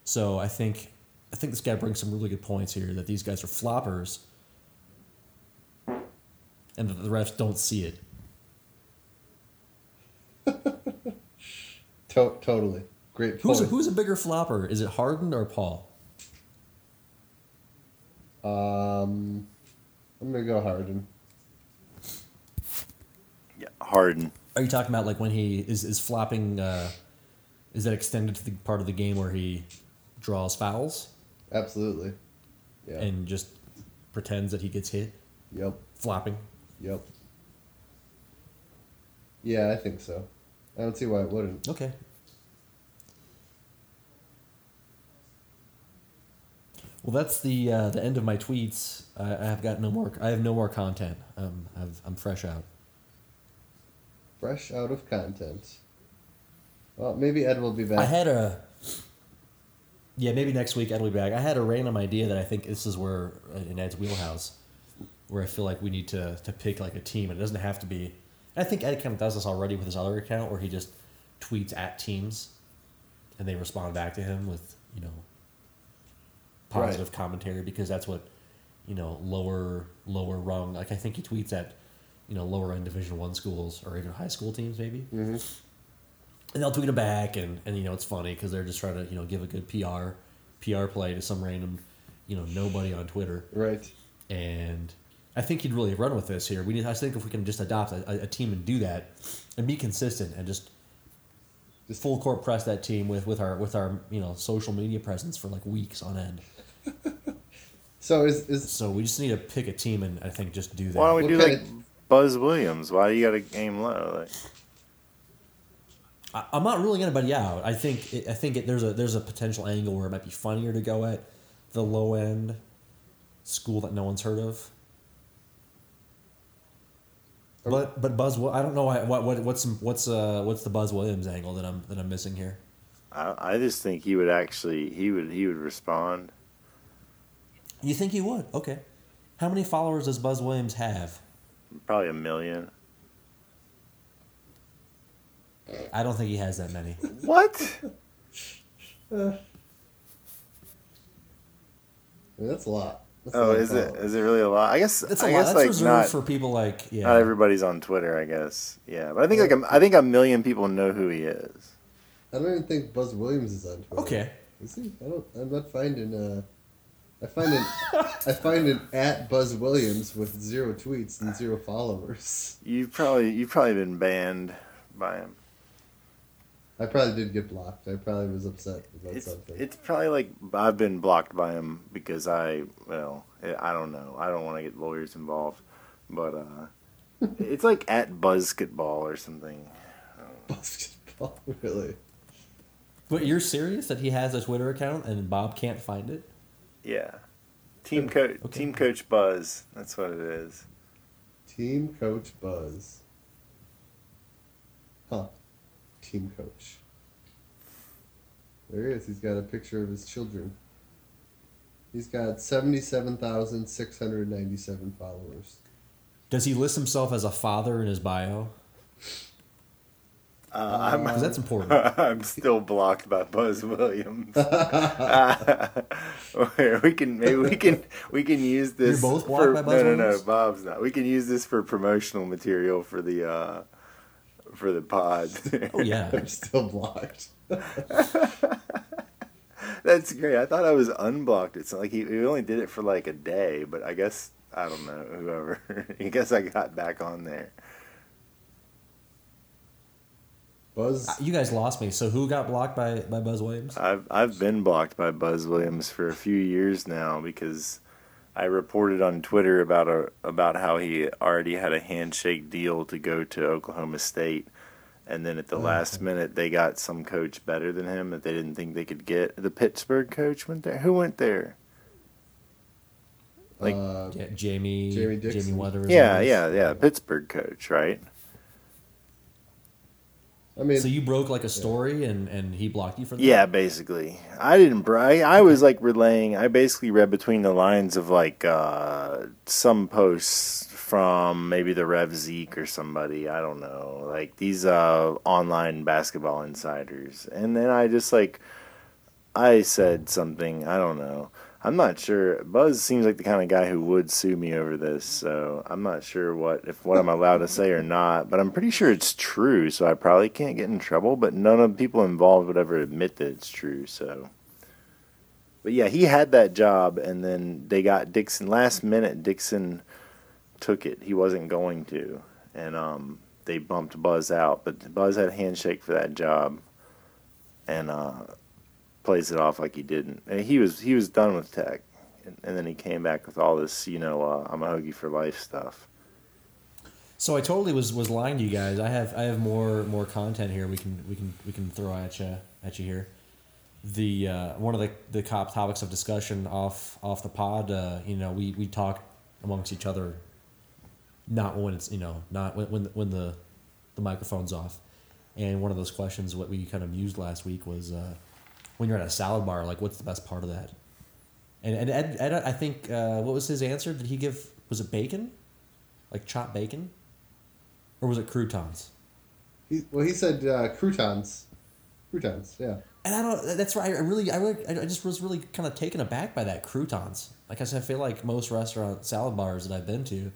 Speaker 2: So I think I think this guy brings some really good points here that these guys are floppers and that the refs don't see it.
Speaker 4: To- totally. Great point.
Speaker 2: Who's a, who's a bigger flopper? Is it Harden or Paul?
Speaker 4: um, I'm gonna go Harden.
Speaker 3: Yeah, Harden.
Speaker 2: Are you talking about like when he is, is flopping? Uh, is that extended to the part of the game where he draws fouls
Speaker 4: Absolutely. Yeah.
Speaker 2: and just pretends that he gets hit,
Speaker 4: yep.
Speaker 2: flopping?
Speaker 4: Yep. Yeah, I think so. I don't see why it wouldn't.
Speaker 2: Okay. Well, that's the uh, the end of my tweets. I, I have got no more. I have no more content. Um, I've, I'm fresh out.
Speaker 4: Fresh out of content. Well, maybe Ed will be back.
Speaker 2: I had a. Yeah, maybe next week Ed will be back. I had a random idea that I think this is where uh, in Ed's wheelhouse, where I feel like we need to to pick like a team. And it doesn't have to be. I think Ed kind of does this already with his other account, where he just tweets at teams, and they respond back to him with you know positive commentary because that's what you know lower lower rung. Like I think he tweets at you know lower end Division One schools or even high school teams maybe
Speaker 4: hmm
Speaker 2: and they'll tweet it back and, and you know it's funny because they're just trying to you know give a good PR PR play to some random you know nobody on Twitter
Speaker 4: Right.
Speaker 2: and I think he'd really run with this here. We need I think if we can just adopt a, a team and do that and be consistent and just
Speaker 4: Just-
Speaker 2: full court press that team with with our with our you know social media presence for like weeks on end.
Speaker 4: So is is
Speaker 2: So we just need to pick a team and I think just do that.
Speaker 3: Why don't we
Speaker 4: What
Speaker 3: do like
Speaker 4: of-
Speaker 3: Buzz Williams? Why do you got to aim low? Like,
Speaker 2: I, I'm not ruling anybody out. I think it, I think it, there's a there's a potential angle where it might be funnier to go at the low end school that no one's heard of. But but Buzz, I don't know why, what what what's what's uh what's the Buzz Williams angle that I'm that I'm missing here.
Speaker 3: I, I just think he would actually he would he would respond.
Speaker 2: You think he would? Okay. How many followers does Buzz Williams have?
Speaker 3: Probably a million.
Speaker 2: I don't think he has that many.
Speaker 3: What?
Speaker 4: I mean, that's a lot. That's a
Speaker 3: Oh,
Speaker 4: lot
Speaker 3: is it
Speaker 4: followers.
Speaker 3: is it really a lot? I guess
Speaker 2: That's a
Speaker 3: I
Speaker 2: lot.
Speaker 3: guess
Speaker 2: That's
Speaker 3: like
Speaker 2: reserved
Speaker 3: not
Speaker 2: for people like yeah.
Speaker 3: not everybody's on Twitter. I guess yeah, but I think like a, I think a million people know who he is.
Speaker 4: I don't even think Buzz Williams is on Twitter.
Speaker 2: Okay.
Speaker 4: Is he? I don't. I'm not finding. Uh, I find an. I find an at Buzz Williams with zero tweets and zero followers.
Speaker 3: You probably you've probably been banned by him.
Speaker 4: I probably did get blocked. I probably was upset about
Speaker 3: It's
Speaker 4: something.
Speaker 3: it's probably like I've been blocked by him because I well I don't know I don't want to get lawyers involved, but uh, it's like at Buzzketball or something.
Speaker 4: Basketball, really?
Speaker 2: But you're serious that he has a Twitter account and Bob can't find it?
Speaker 3: Yeah, team coach
Speaker 2: Okay.
Speaker 3: team coach Buzz. That's what it is.
Speaker 4: Team coach Buzz. Huh. Team coach. There he is. He's got a picture of his children. He's got 77,697 followers.
Speaker 2: Does he list himself as a father in his bio?
Speaker 3: Uh, I'm,
Speaker 2: 'Cause that's important.
Speaker 3: I'm still blocked by Buzz Williams. Where we can maybe we can we can use this.
Speaker 2: You're both blocked
Speaker 3: for,
Speaker 2: by Buzz
Speaker 3: no, no, no,
Speaker 2: Williams?
Speaker 3: Bob's not. We can use this for promotional material for the uh, for the pod.
Speaker 2: Oh yeah.
Speaker 4: I'm still blocked.
Speaker 3: That's great. I thought I was unblocked. It's like he, he only did it for like a day, but I guess I don't know. Whoever. I guess I got back on there.
Speaker 4: Buzz.
Speaker 2: Uh, you guys lost me. So who got blocked by, by Buzz Williams?
Speaker 3: I've I've been blocked by Buzz Williams for a few years now because I reported on Twitter about a about how he already had a handshake deal to go to Oklahoma State, and then at the last minute they got some coach better than him that they didn't think they could get. The Pittsburgh coach went there. Who went there? like-
Speaker 4: uh,
Speaker 2: Yeah, Jamie.
Speaker 4: Jamie
Speaker 2: Jamie
Speaker 4: Dixon?
Speaker 2: Weathers.
Speaker 3: Yeah, yeah, yeah. Pittsburgh coach, right?
Speaker 4: I mean,
Speaker 2: So you broke like a story and, and he blocked you for that?
Speaker 3: Yeah, basically. I didn't. br- I, I was like relaying. I basically read between the lines of like uh, some posts from maybe the Rev Zeke or somebody. I don't know. Like these uh, online basketball insiders, and then I just like I said something. I don't know. I'm not sure. Buzz seems like the kind of guy who would sue me over this, so I'm not sure what if what I'm allowed to say or not. But I'm pretty sure it's true, so I probably can't get in trouble. But none of the people involved would ever admit that it's true. So, but yeah, he had that job, and then they got Dixon last minute. Dixon took it. He wasn't going to, and um, they bumped Buzz out. But Buzz had a handshake for that job, and uh, plays it off like he didn't. And he was he was done with Tech, and, and then he came back with all this, you know, uh, I'm a Hokie for life stuff.
Speaker 2: So I totally was, was lying to you guys. I have I have more more content here. We can we can we can throw at you at you here. The uh, one of the the top topics of discussion off off the pod. Uh, you know, we we talk amongst each other. Not when it's you know not when when when the the microphone's off. And one of those questions what we kind of used last week was uh, when you're at a salad bar, like what's the best part of that? And and Ed, Ed I think uh, what was his answer? Did he give was it bacon, like chopped bacon? or was it croutons?
Speaker 4: he, well, he said uh, croutons. Croutons, yeah.
Speaker 2: And I don't. That's right. I really, I really, I just was really kind of taken aback by that croutons. Like I said, I feel like most restaurant salad bars that I've been to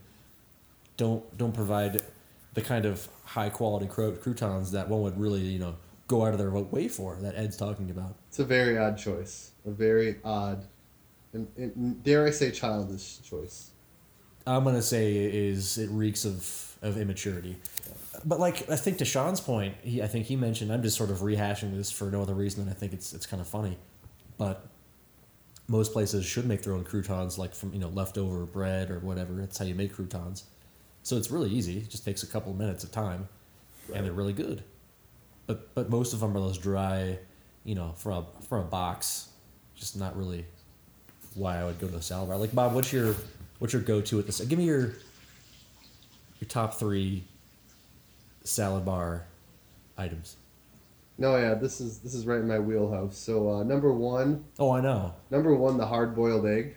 Speaker 2: don't don't provide the kind of high quality croutons that one would really, you know, go out of their way for. That Ed's talking about.
Speaker 4: It's a very odd choice. A very odd, and, and dare I say, childish choice.
Speaker 2: I'm gonna say is it reeks of of immaturity. But like I think to Sean's point, he I think he mentioned I'm just sort of rehashing this for no other reason than I think it's it's kind of funny. But most places should make their own croutons like from you know leftover bread or whatever. That's how you make croutons. So it's really easy. It just takes a couple of minutes of time, and they're really good. But but most of them are those dry, you know, from a from a box. Just not really why I would go to a salad bar. Like Bob, what's your what's your go to at this? Give me your your top three salad bar items.
Speaker 4: No, yeah, this is this is right in my wheelhouse. So uh, number one,
Speaker 2: Oh, I know.
Speaker 4: number one, the hard boiled egg.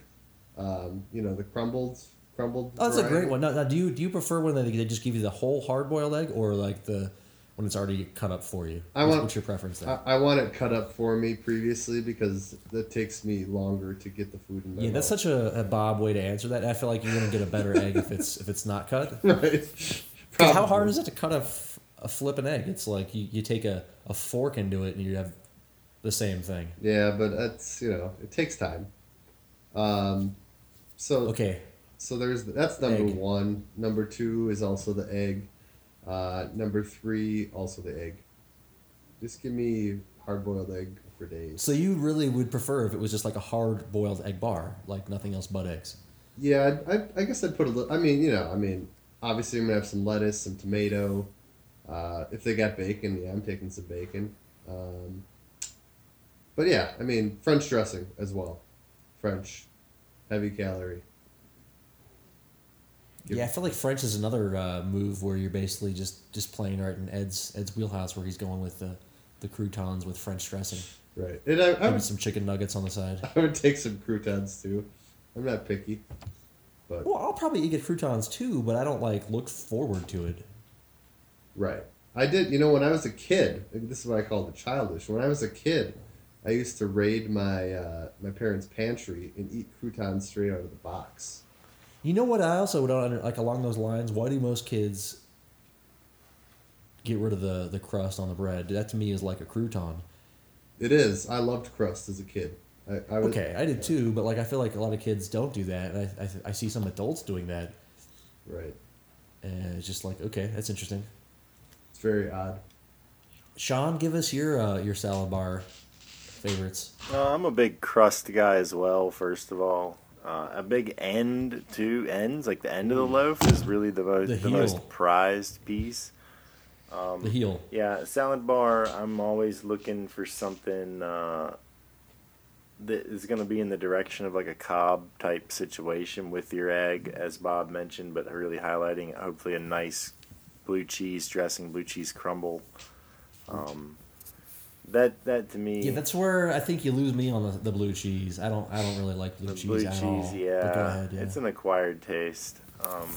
Speaker 4: Um, you know the crumbled crumbled.
Speaker 2: Oh, that's a great one. Now, now, do you do you prefer when they, they just give you the whole hard boiled egg or like the when it's already cut up for you?
Speaker 4: I
Speaker 2: what's,
Speaker 4: want-
Speaker 2: what's your preference there?
Speaker 4: I, I want it cut up for me previously because that takes me longer to get the food in my
Speaker 2: yeah, that's such a, a Bob way to answer that. I feel like you're gonna get a better egg if it's if it's not cut.
Speaker 4: right.
Speaker 2: how hard is it to cut a, a, f- a flipping egg? It's like you, you take a, a fork into it and you have the same thing.
Speaker 4: Yeah, but that's you know it takes time. Um, so
Speaker 2: Okay,
Speaker 4: so there's that's number
Speaker 2: Egg.
Speaker 4: one. Number two is also the egg. Uh, number three also the egg. Just give me hard boiled egg for days.
Speaker 2: so you really would prefer if it was just like a hard boiled egg bar, like nothing else but eggs.
Speaker 4: Yeah, I, I, I guess I'd put a little. I mean, you know, I mean, obviously I'm gonna have some lettuce, some tomato. Uh, if they got bacon, yeah, I'm taking some bacon. Um, but yeah, I mean, French dressing as well. French, heavy calorie. Give-
Speaker 2: Yeah, I feel like French is another uh, move where you're basically just just playing right in Ed's Ed's wheelhouse where he's going with the the croutons with French dressing,
Speaker 4: Right, and I, I, would,
Speaker 2: some chicken nuggets on the side.
Speaker 4: I would take some croutons too. I'm not picky, but
Speaker 2: Well, I'll probably eat croutons too, but I don't like look forward to it.
Speaker 4: right, I did. You know, when I was a kid, this is what I call the childish. When I was a kid, I used to raid my uh, my parents' pantry and eat croutons straight out of the box.
Speaker 2: You know what? I also don't under, like along those lines. Why do most kids get rid of the the crust on the bread? That to me is like a crouton.
Speaker 4: It is. I loved crust as a kid. I, I was,
Speaker 2: Okay, I did too, but like I feel like a lot of kids don't do that, and I I, I see some adults doing that,
Speaker 4: Right.
Speaker 2: and it's just like okay, that's interesting.
Speaker 4: It's very odd.
Speaker 2: Sean, give us your uh, your salad bar favorites.
Speaker 3: Uh, I'm a big crust guy as well. First of all, uh, a big end to ends, like the end of the loaf, is really the most
Speaker 2: The
Speaker 3: the, most prized piece. Um,
Speaker 2: the heel.
Speaker 3: Yeah, salad bar. I'm always looking for something uh, that is going to be in the direction of like a Cobb type situation with your egg, as Bob mentioned, but really highlighting hopefully a nice blue cheese dressing, blue cheese crumble. Um, that that to me,
Speaker 2: Yeah, that's where I think you lose me on the, the blue cheese. I don't I don't really like blue cheese
Speaker 3: blue
Speaker 2: at
Speaker 3: cheese,
Speaker 2: all.
Speaker 3: yeah,
Speaker 2: ahead, yeah.
Speaker 3: it's an acquired taste. Um,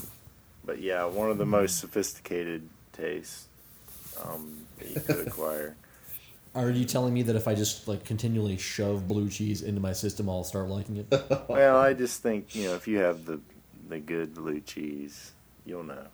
Speaker 3: but yeah, one of the most sophisticated tastes um, that you could acquire.
Speaker 2: Are you telling me that if I just like continually shove blue cheese into my system, I'll start liking it?
Speaker 3: Well, I just think you know if you have the the good blue cheese, you'll know.